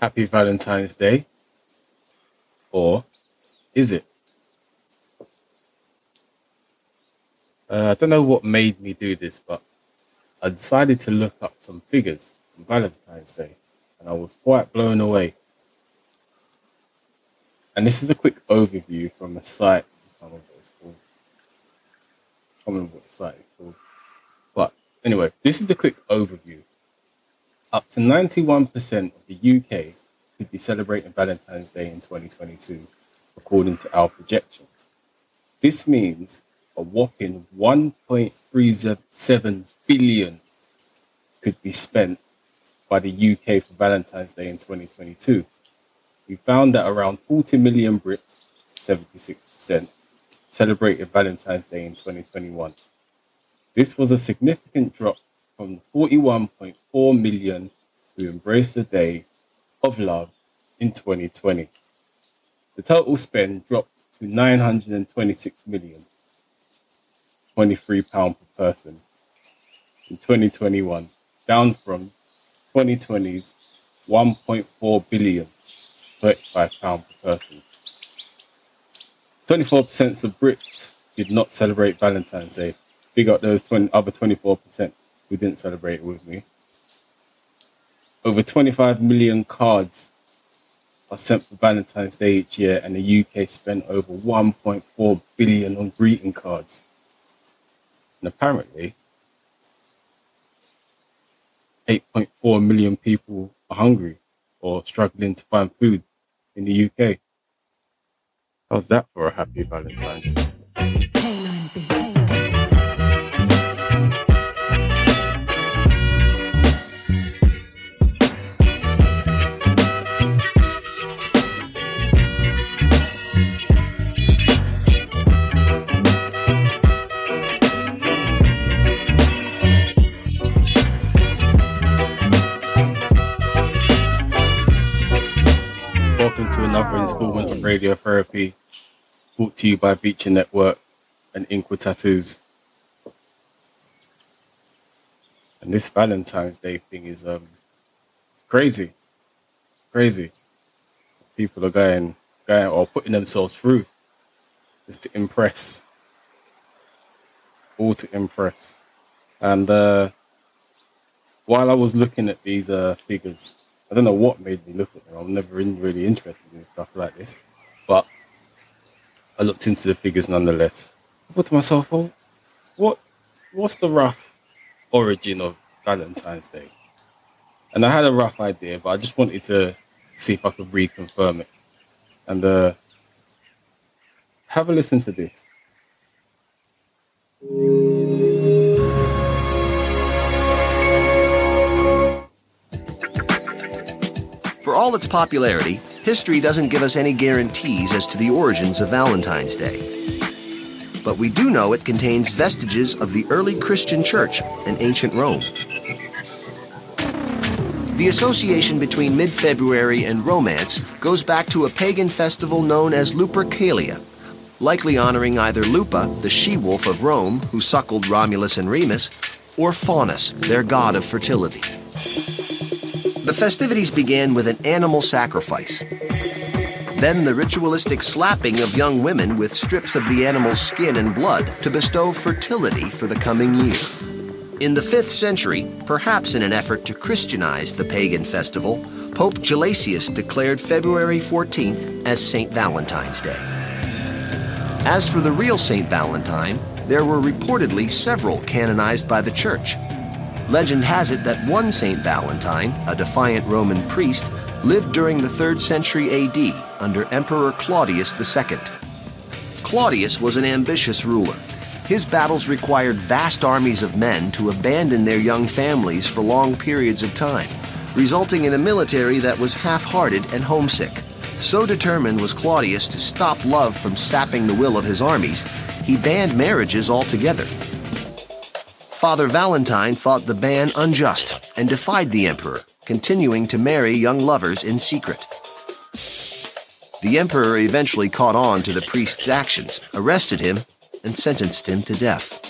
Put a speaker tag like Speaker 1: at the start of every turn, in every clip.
Speaker 1: Happy Valentine's Day. Or is it? Uh, I don't know what made me do this, but I decided to look up some figures on Valentine's Day and I was quite blown away. And this is a quick overview from a site. I can't remember what it's called. I can't what the site is called. But anyway, this is the quick overview. Up to 91% of the UK be celebrating Valentine's Day in 2022, according to our projections. This means a whopping 1.37 billion could be spent by the UK for Valentine's Day in 2022. We found that around 40 million Brits, 76%, celebrated Valentine's Day in 2021. This was a significant drop from 41.4 million who embraced the day of love in 2020. The total spend dropped to 926 million, 23 pound per person in 2021, down from 2020's 1.4 billion, 35 pound per person. 24% of Brits did not celebrate Valentine's Day. Big up those 20, other 24% who didn't celebrate it with me. Over 25 million cards are sent for Valentine's Day each year, and the UK spent over 1.4 billion on greeting cards. And apparently, 8.4 million people are hungry or struggling to find food in the UK. How's that for a happy Valentine's? Radiotherapy, brought to you by Beecher Network and Inqua Tattoos. And this Valentine's Day thing is um crazy, crazy. People are going, going or putting themselves through just to impress, all to impress. And uh, while I was looking at these uh, figures, I don't know what made me look at them. I'm never in, really interested in stuff like this, but I looked into the figures nonetheless. I thought to myself, well, what, what's the rough origin of Valentine's Day? And I had a rough idea, but I just wanted to see if I could reconfirm it. And uh, have a listen to this.
Speaker 2: For all its popularity, history doesn't give us any guarantees as to the origins of Valentine's Day. But we do know it contains vestiges of the early Christian church and ancient Rome. The association between mid February and romance goes back to a pagan festival known as Lupercalia, likely honoring either Lupa, the she wolf of Rome who suckled Romulus and Remus, or Faunus, their god of fertility. The festivities began with an animal sacrifice. Then the ritualistic slapping of young women with strips of the animal's skin and blood to bestow fertility for the coming year. In the 5th century, perhaps in an effort to Christianize the pagan festival, Pope Gelasius declared February 14th as St. Valentine's Day. As for the real St. Valentine, there were reportedly several canonized by the Church. Legend has it that one St. Valentine, a defiant Roman priest, lived during the 3rd century AD under Emperor Claudius II. Claudius was an ambitious ruler. His battles required vast armies of men to abandon their young families for long periods of time, resulting in a military that was half hearted and homesick. So determined was Claudius to stop love from sapping the will of his armies, he banned marriages altogether. Father Valentine thought the ban unjust and defied the emperor, continuing to marry young lovers in secret. The emperor eventually caught on to the priest's actions, arrested him, and sentenced him to death.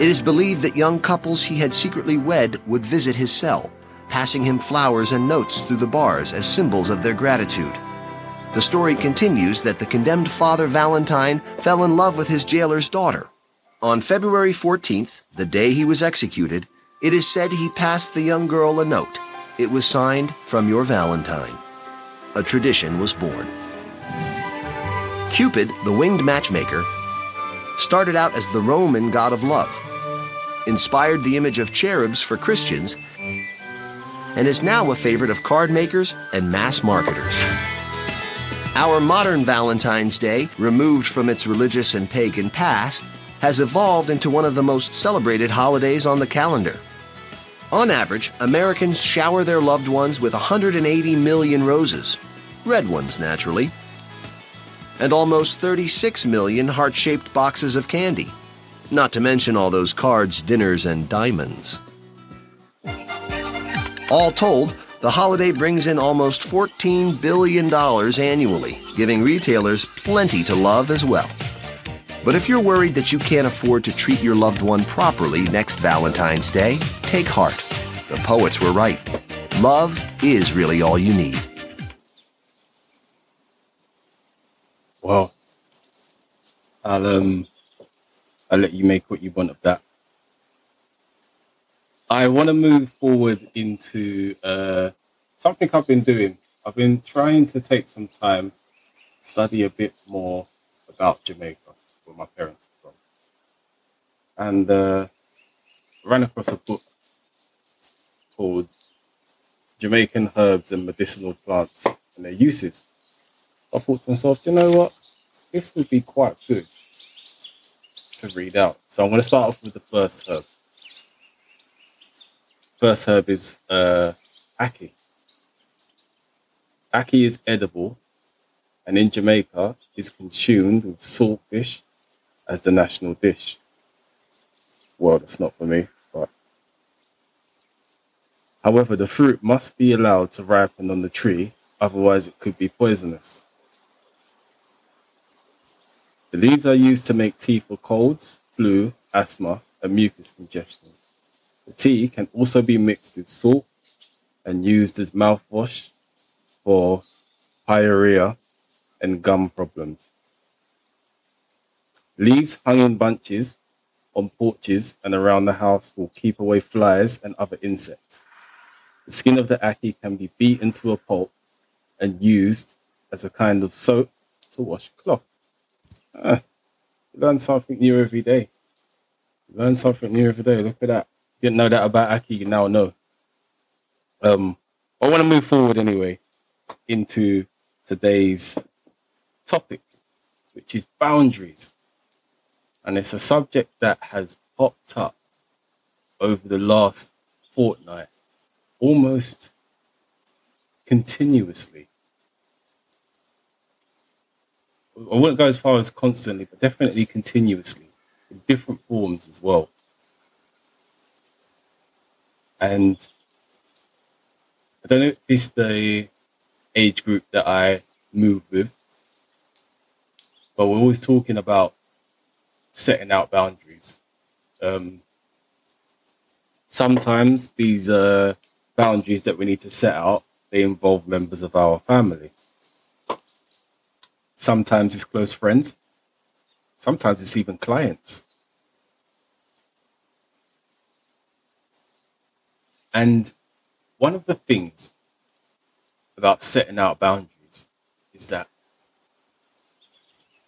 Speaker 2: It is believed that young couples he had secretly wed would visit his cell, passing him flowers and notes through the bars as symbols of their gratitude. The story continues that the condemned Father Valentine fell in love with his jailer's daughter. On February 14th, the day he was executed, it is said he passed the young girl a note. It was signed from your Valentine. A tradition was born. Cupid, the winged matchmaker, started out as the Roman god of love, inspired the image of cherubs for Christians, and is now a favorite of card makers and mass marketers. Our modern Valentine's Day, removed from its religious and pagan past, has evolved into one of the most celebrated holidays on the calendar. On average, Americans shower their loved ones with 180 million roses, red ones naturally, and almost 36 million heart shaped boxes of candy, not to mention all those cards, dinners, and diamonds. All told, the holiday brings in almost $14 billion annually, giving retailers plenty to love as well. But if you're worried that you can't afford to treat your loved one properly next Valentine's Day, take heart. The poets were right. Love is really all you need.
Speaker 1: Well, I'll um, I'll let you make what you want of that. I want to move forward into uh, something I've been doing. I've been trying to take some time, study a bit more about Jamaica, where my parents are from, and uh, ran across a book called Jamaican Herbs and Medicinal Plants and Their Uses. I thought to myself, "Do you know what? This would be quite good to read out. So I'm going to start off with the first herb. First herb is uh, ackee. Ackee is edible and in Jamaica is consumed with saltfish as the national dish. Well, that's not for me, but however, the fruit must be allowed to ripen on the tree, otherwise it could be poisonous. The leaves are used to make tea for colds, flu, asthma, and mucus congestion. The tea can also be mixed with salt and used as mouthwash for diarrhea and gum problems. Leaves hung in bunches on porches and around the house will keep away flies and other insects. The skin of the ackee can be beaten to a pulp and used as a kind of soap to wash cloth. Ah, learn something new every day. Learn something new every day. Look at that. Didn't know that about ackee, you now know. Um, I want to move forward anyway into today's topic, which is boundaries. And it's a subject that has popped up over the last fortnight almost continuously. I wouldn't go as far as constantly, but definitely continuously in different forms as well. And I don't know if it's the age group that I move with, but we're always talking about setting out boundaries. Um, sometimes these uh, boundaries that we need to set out they involve members of our family. Sometimes it's close friends. Sometimes it's even clients. And one of the things about setting out boundaries is that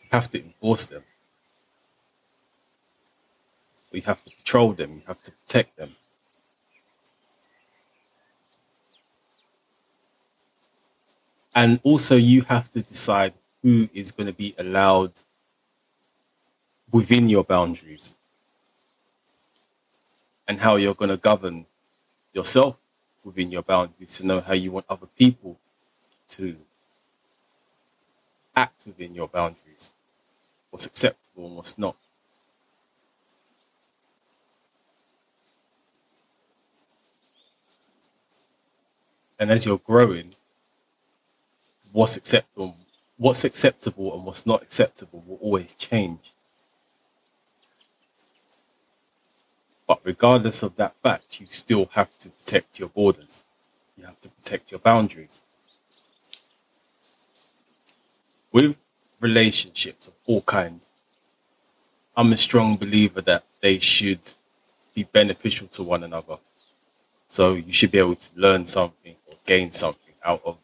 Speaker 1: you have to enforce them. You have to patrol them. You have to protect them. And also, you have to decide who is going to be allowed within your boundaries and how you're going to govern yourself within your boundaries to know how you want other people to act within your boundaries, what's acceptable and what's not. And as you're growing, what's acceptable, what's acceptable and what's not acceptable will always change. But regardless of that fact, you still have to protect your borders. you have to protect your boundaries. With relationships of all kinds, I'm a strong believer that they should be beneficial to one another. So you should be able to learn something or gain something out of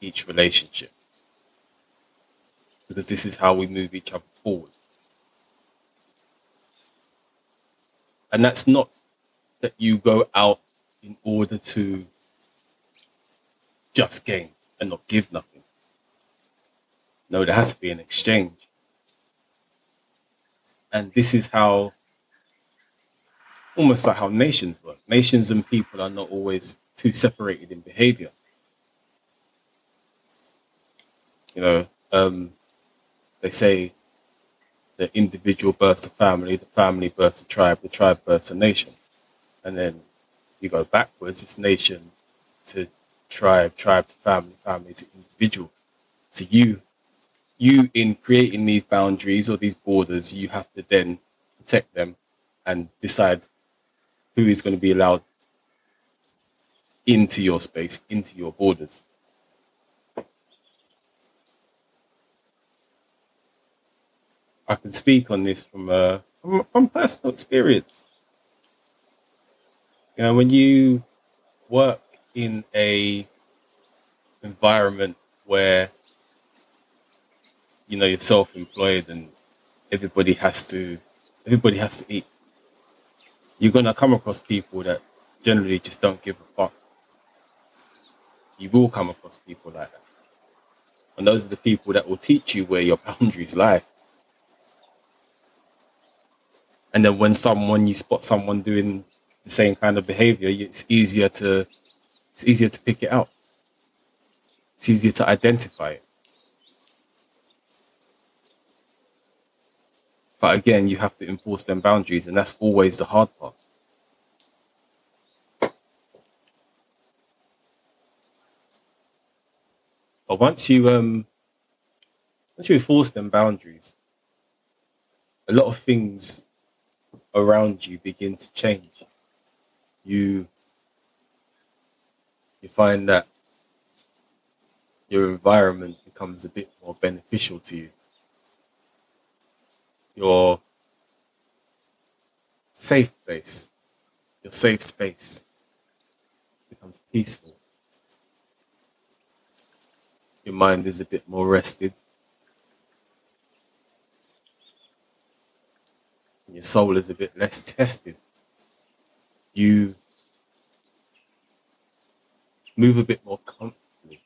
Speaker 1: each relationship. Because this is how we move each other forward. And that's not that you go out in order to just gain and not give nothing. No, there has to be an exchange. And this is how, almost like how nations work. Nations and people are not always too separated in behavior. You know, um, they say the individual births a family, the family births a tribe, the tribe births a nation. And then you go backwards, it's nation to tribe, tribe to family, family to individual. So you you in creating these boundaries or these borders, you have to then protect them and decide who is going to be allowed into your space, into your borders. I can speak on this from uh, from, from personal experience. You know, when you work in a environment where you know you're self-employed and everybody has to everybody has to eat you're going to come across people that generally just don't give a fuck. You will come across people like that. And those are the people that will teach you where your boundaries lie and then when someone you spot someone doing the same kind of behavior it's easier to it's easier to pick it out it's easier to identify it But again, you have to enforce them boundaries, and that's always the hard part. But once you um once you enforce them boundaries, a lot of things around you begin to change. You you find that your environment becomes a bit more beneficial to you your safe place, your safe space becomes peaceful. Your mind is a bit more rested. Your soul is a bit less tested. You move a bit more comfortably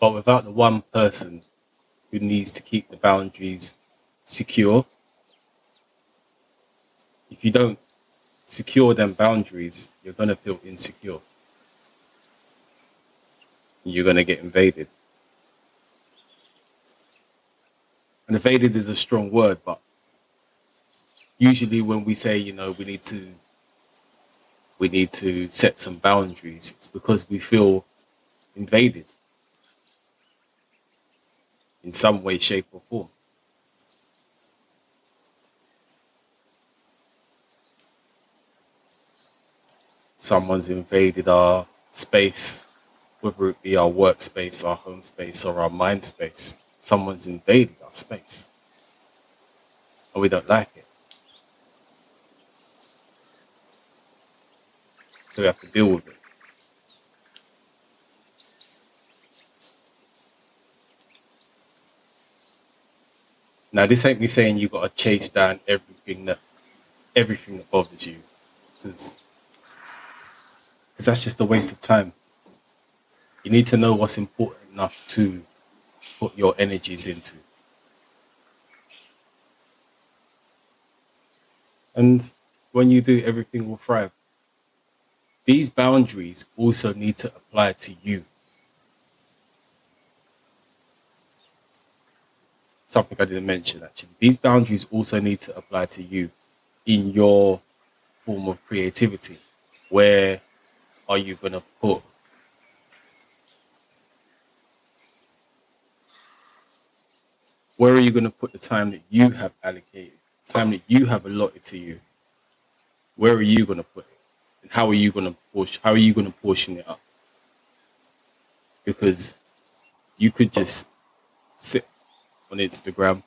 Speaker 1: But without the one person who needs to keep the boundaries secure, if you don't secure them boundaries, you're going to feel insecure. You're going to get invaded. And invaded is a strong word, but usually when we say, you know, we need to we need to set some boundaries, it's because we feel invaded in some way, shape, or form. Someone's invaded our space, whether it be our workspace, our home space, or our mind space. Someone's invaded our space. And we don't like it. So we have to deal with it. Now, this ain't me saying you got to chase down everything that everything that bothers you, because that's just a waste of time. You need to know what's important enough to put your energies into. And when you do, everything will thrive. These boundaries also need to apply to you. something I didn't mention actually. These boundaries also need to apply to you in your form of creativity. Where are you going to put where are you going to put the time that you have allocated, time that you have allotted to you? where are you going to put it? And how are you going to portion, how are you going to portion it up? Because you could just sit on Instagram,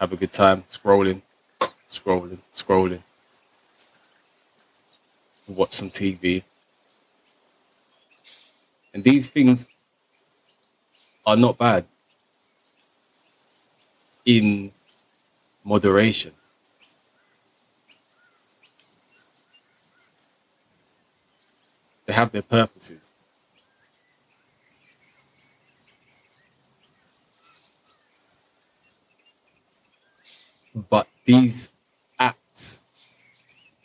Speaker 1: have a good time scrolling, scrolling, scrolling, watch some TV. And these things are not bad in moderation. They have their purposes. But these acts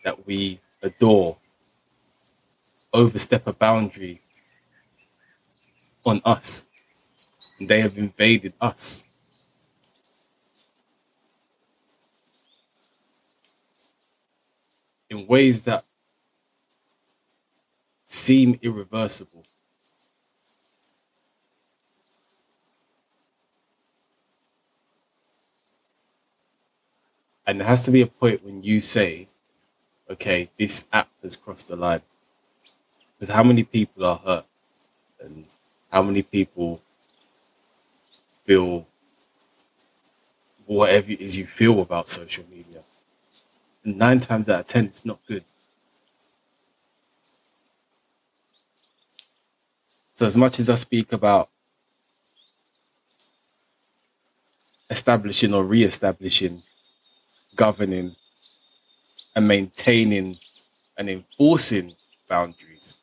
Speaker 1: that we adore overstep a boundary on us. They have invaded us. In ways that seem irreversible. And there has to be a point when you say, okay, this app has crossed the line. Because how many people are hurt? And how many people feel whatever it is you feel about social media? And nine times out of ten, it's not good. So, as much as I speak about establishing or re establishing governing and maintaining and enforcing boundaries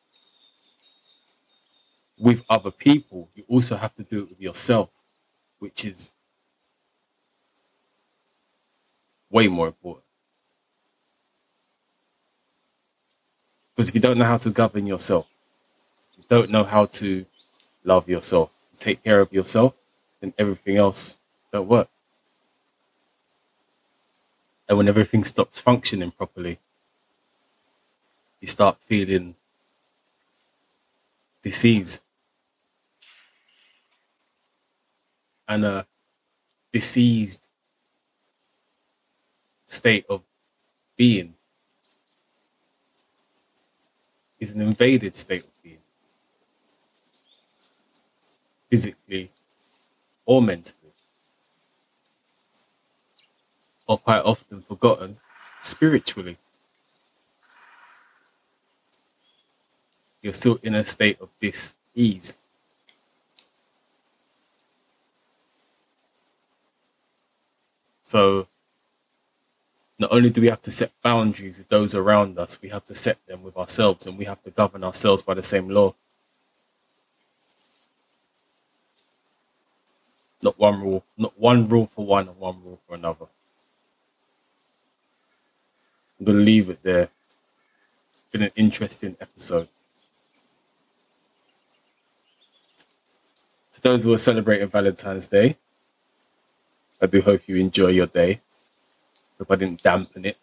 Speaker 1: with other people, you also have to do it with yourself, which is way more important. Because if you don't know how to govern yourself, you don't know how to love yourself, take care of yourself, then everything else don't work. And when everything stops functioning properly, you start feeling disease and a diseased state of being is an invaded state of being, physically or mentally. or quite often forgotten spiritually. You're still in a state of dis ease. So, not only do we have to set boundaries with those around us, we have to set them with ourselves and we have to govern ourselves by the same law. Not one rule, not one rule for one and one rule for another. I'm going to leave it there. It's been an interesting episode. To those who are celebrating Valentine's Day, I do hope you enjoy your day. Hope I didn't dampen it.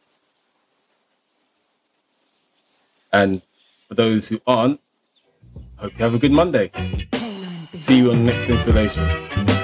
Speaker 1: And for those who aren't, hope you have a good Monday. See you on the next installation.